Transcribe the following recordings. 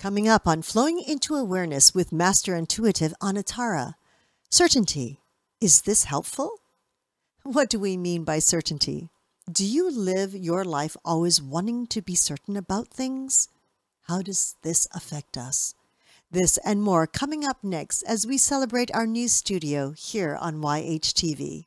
Coming up on Flowing into Awareness with Master Intuitive Anatara. Certainty. Is this helpful? What do we mean by certainty? Do you live your life always wanting to be certain about things? How does this affect us? This and more coming up next as we celebrate our new studio here on YHTV.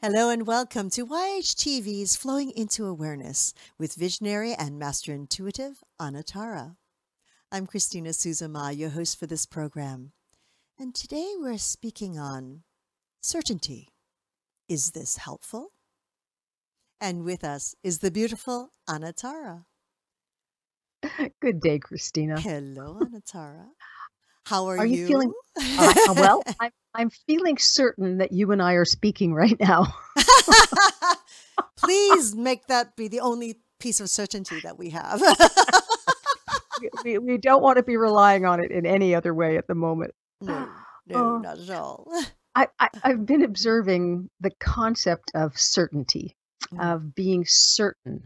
Hello and welcome to YHTV's Flowing into Awareness with visionary and master intuitive Anatara. I'm Christina Suzuma, your host for this program. And today we're speaking on certainty. Is this helpful? And with us is the beautiful Anatara. Good day, Christina. Hello, Anatara. How are, Are you? you feeling uh, well? I'm, I'm feeling certain that you and I are speaking right now. Please make that be the only piece of certainty that we have. we, we don't want to be relying on it in any other way at the moment. no, no, Oh. not at all. I, I, I've been observing the concept of certainty, Mm. of being certain,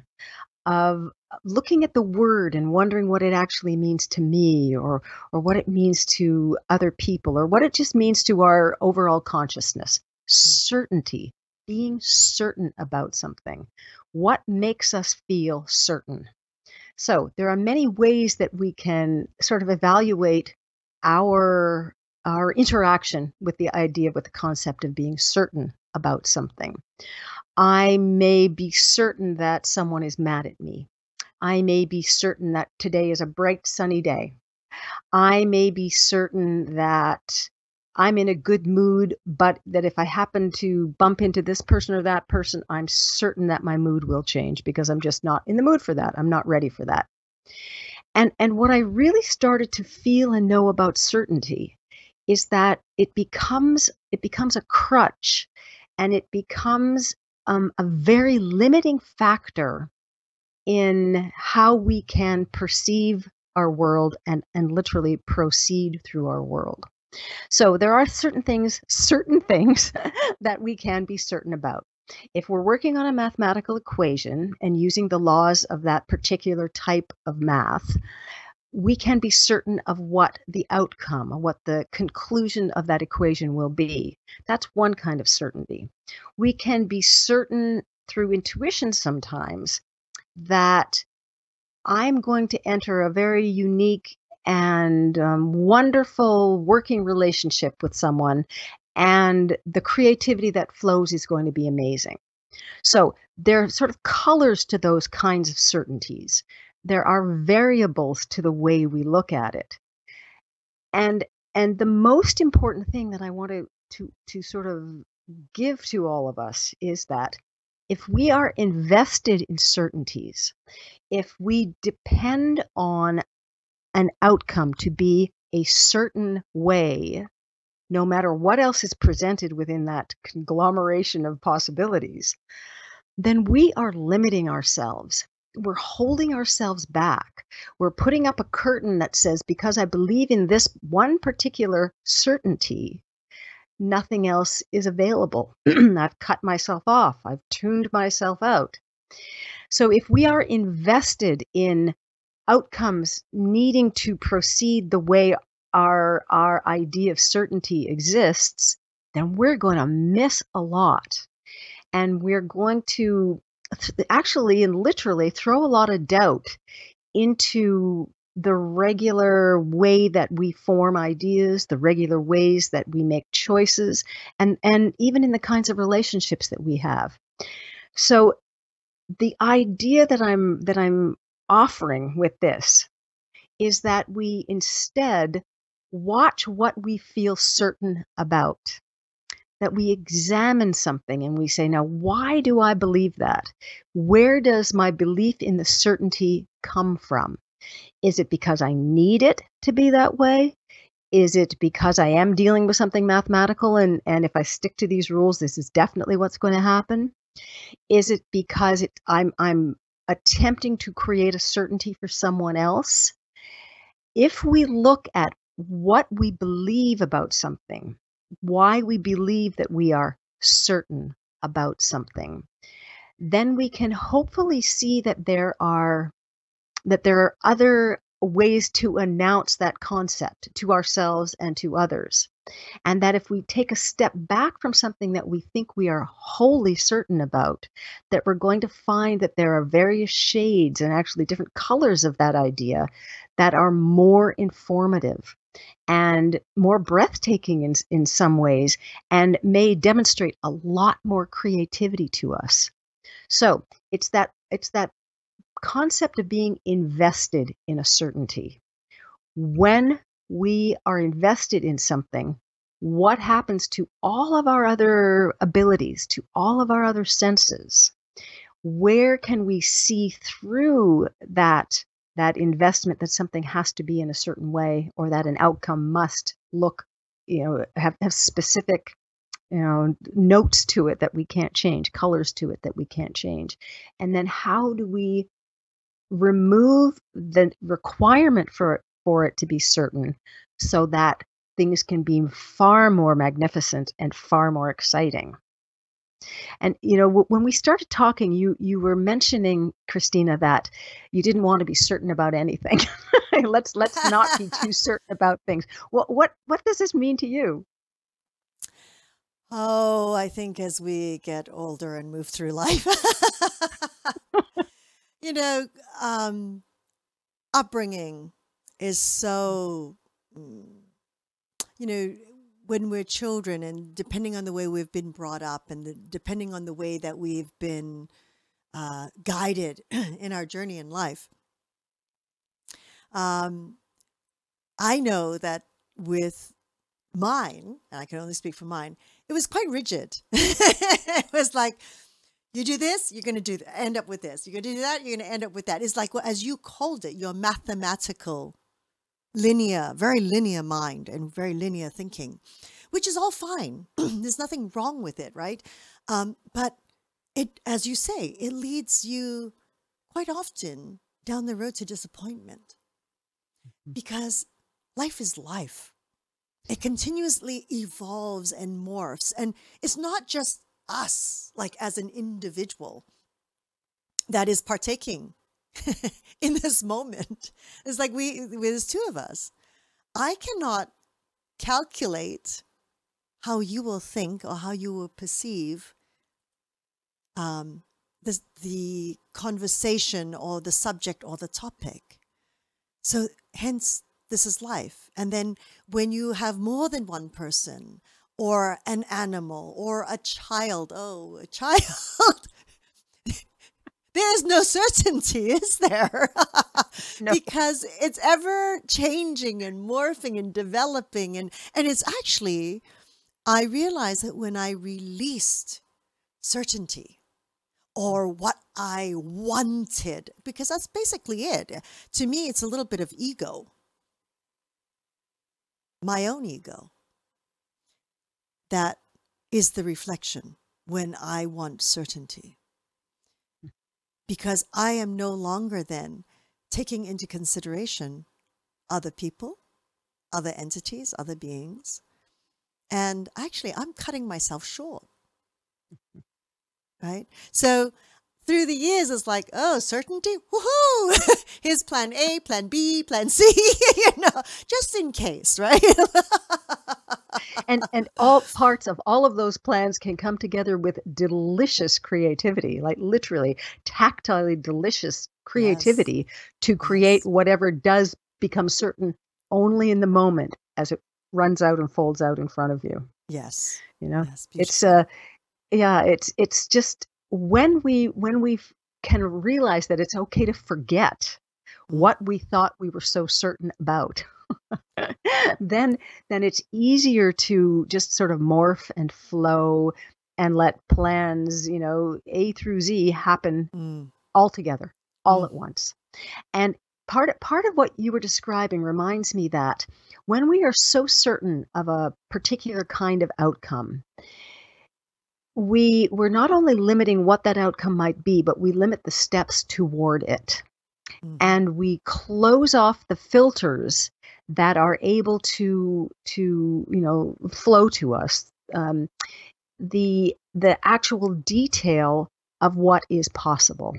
of uh, looking at the word and wondering what it actually means to me or or what it means to other people or what it just means to our overall consciousness. Mm. Certainty, being certain about something. What makes us feel certain? So, there are many ways that we can sort of evaluate our our interaction with the idea with the concept of being certain about something. I may be certain that someone is mad at me. I may be certain that today is a bright sunny day. I may be certain that I'm in a good mood, but that if I happen to bump into this person or that person, I'm certain that my mood will change because I'm just not in the mood for that. I'm not ready for that. And and what I really started to feel and know about certainty is that it becomes it becomes a crutch and it becomes um, a very limiting factor in how we can perceive our world and, and literally proceed through our world. So there are certain things, certain things that we can be certain about. If we're working on a mathematical equation and using the laws of that particular type of math, we can be certain of what the outcome, what the conclusion of that equation will be. That's one kind of certainty. We can be certain through intuition sometimes that I'm going to enter a very unique and um, wonderful working relationship with someone, and the creativity that flows is going to be amazing. So there are sort of colors to those kinds of certainties. There are variables to the way we look at it. And and the most important thing that I want to to to sort of give to all of us is that if we are invested in certainties, if we depend on an outcome to be a certain way, no matter what else is presented within that conglomeration of possibilities, then we are limiting ourselves. We're holding ourselves back. We're putting up a curtain that says, because I believe in this one particular certainty, nothing else is available. I've cut myself off. I've tuned myself out. So if we are invested in outcomes needing to proceed the way our our idea of certainty exists, then we're going to miss a lot. And we're going to actually and literally throw a lot of doubt into the regular way that we form ideas, the regular ways that we make choices, and, and even in the kinds of relationships that we have. So the idea that I'm that I'm offering with this is that we instead watch what we feel certain about. That we examine something and we say, now, why do I believe that? Where does my belief in the certainty come from? Is it because I need it to be that way? Is it because I am dealing with something mathematical and, and if I stick to these rules, this is definitely what's going to happen? Is it because it, I'm, I'm attempting to create a certainty for someone else? If we look at what we believe about something, why we believe that we are certain about something, then we can hopefully see that there are that there are other ways to announce that concept to ourselves and to others. And that if we take a step back from something that we think we are wholly certain about, that we're going to find that there are various shades and actually different colors of that idea that are more informative and more breathtaking in, in some ways and may demonstrate a lot more creativity to us. So it's that it's that concept of being invested in a certainty. When we are invested in something, what happens to all of our other abilities, to all of our other senses? Where can we see through that that investment that something has to be in a certain way or that an outcome must look, you know, have, have specific you know notes to it that we can't change colors to it that we can't change. And then how do we remove the requirement for for it to be certain so that things can be far more magnificent and far more exciting and you know w- when we started talking you you were mentioning christina that you didn't want to be certain about anything. Let's let's not be too certain about things. What what what does this mean to you? Oh i think as we get older and move through life you know, um, upbringing is so, mm, you know, when we're children and depending on the way we've been brought up and the, depending on the way that we've been uh, guided in our journey in life, um, I know that with mine, and I can only speak for mine, it was quite rigid. it was like, you do this, you're going to do end up with this. You're going to do that, you're going to end up with that. It's like well, as you called it, your mathematical, linear, very linear mind and very linear thinking, which is all fine. There's nothing wrong with it, right? Um, but it, as you say, it leads you quite often down the road to disappointment mm-hmm. because life is life. It continuously evolves and morphs, and it's not just us, like as an individual that is partaking in this moment. It's like we, there's two of us. I cannot calculate how you will think or how you will perceive um, the, the conversation or the subject or the topic. So, hence, this is life. And then when you have more than one person or an animal or a child. Oh, a child. There is no certainty, is there? no. Because it's ever changing and morphing and developing. And, and it's actually, I realized that when I released certainty, or what I wanted, because that's basically it. To me, it's a little bit of ego, my own ego that is the reflection when I want certainty. Because I am no longer then taking into consideration other people, other entities, other beings. And actually, I'm cutting myself short. right? So through the years, it's like, oh, certainty, woohoo! Here's plan A, plan B, plan C, you know, just in case, right? and and all parts of all of those plans can come together with delicious creativity, like literally tactilely delicious creativity yes. to create yes. whatever does become certain only in the moment as it runs out and folds out in front of you. Yes. You know, yes, it's uh yeah, it's it's just when we when we can realize that it's okay to forget mm. what we thought we were so certain about then then it's easier to just sort of morph and flow and let plans, you know, A through Z happen Mm. all together, all Mm. at once. And part of, part of what you were describing reminds me that when we are so certain of a particular kind of outcome, we we're not only limiting what that outcome might be, but we limit the steps toward it. Mhm. And we close off the filters that are able to to you know flow to us. Um, the the actual detail of what is possible.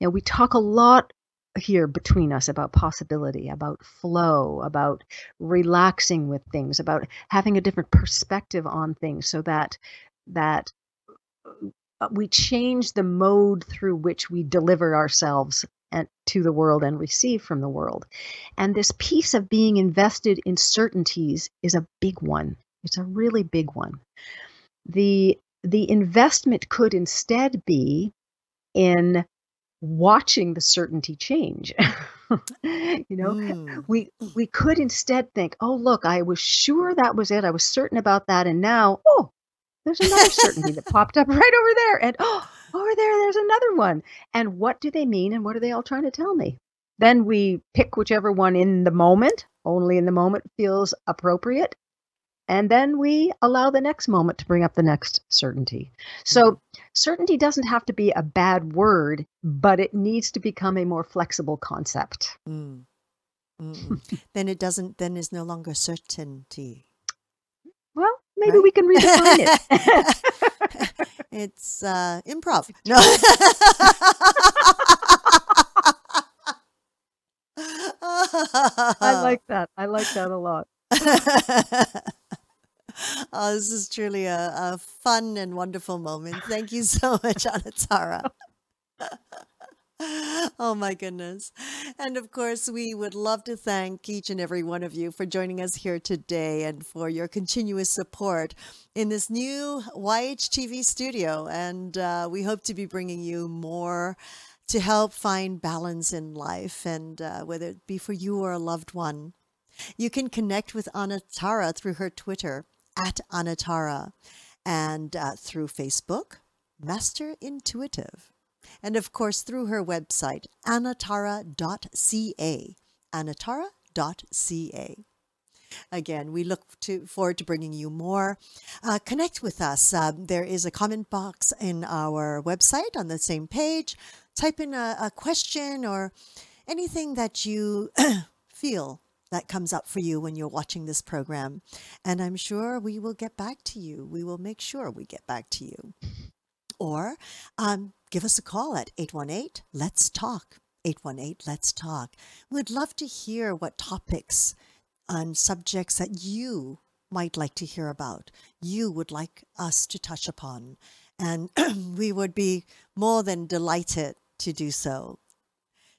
Know, we talk a lot here between us about possibility, about flow, about relaxing with things, about having a different perspective on things so that that uh, we change the mode through which we deliver ourselves and to the world and receive from the world. And this piece of being invested in certainties is a big one. It's a really big one. The the investment could instead be in watching the certainty change. you know, Mm. we we could instead think, "Oh, look, I was sure that was it. I was certain about that, and now, oh, there's another certainty that popped up right over there, and oh, over there, there's another one. And what do they mean, and what are they all trying to tell me?" Then we pick whichever one in the moment, only in the moment feels appropriate, and then we allow the next moment to bring up the next certainty. So, certainty doesn't have to be a bad word, but it needs to become a more flexible concept. Mm. Then it doesn't. Then is no longer certainty. Maybe Right? we can redefine it. it's uh, improv. No. I like that. I like that a lot. oh, this is truly a, a fun and wonderful moment. Thank you so much, Anatara. oh my goodness. And of course, we would love to thank each and every one of you for joining us here today and for your continuous support in this new YHTV studio. And uh, we hope to be bringing you more to help find balance in life and uh, whether it be for you or a loved one. You can connect with Anatara through her Twitter at Anatara and uh, through Facebook, Master Intuitive. And of course, through her website, anatara.ca. Anatara.ca. Again, we look to, forward to bringing you more. Uh, connect with us. Uh, there is a comment box in our website on the same page. Type in a, a question or anything that you feel that comes up for you when you're watching this program. And I'm sure we will get back to you. We will make sure we get back to you. Or um, give us a call at 818 Let's Talk. 818 Let's Talk. We'd love to hear what topics and subjects that you might like to hear about, you would like us to touch upon. And we would be more than delighted to do so.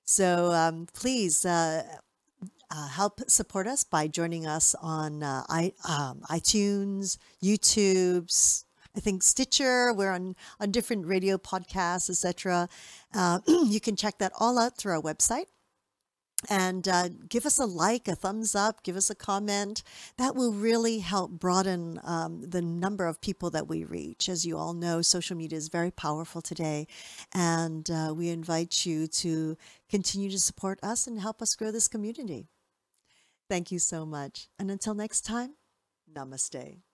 So um, please uh, uh, help support us by joining us on uh, I, um, iTunes, YouTube's, I think Stitcher. We're on on different radio podcasts, etc. Uh, you can check that all out through our website. And uh, give us a like, a thumbs up, give us a comment. That will really help broaden um, the number of people that we reach. As you all know, social media is very powerful today. And uh, we invite you to continue to support us and help us grow this community. Thank you so much. And until next time, namaste.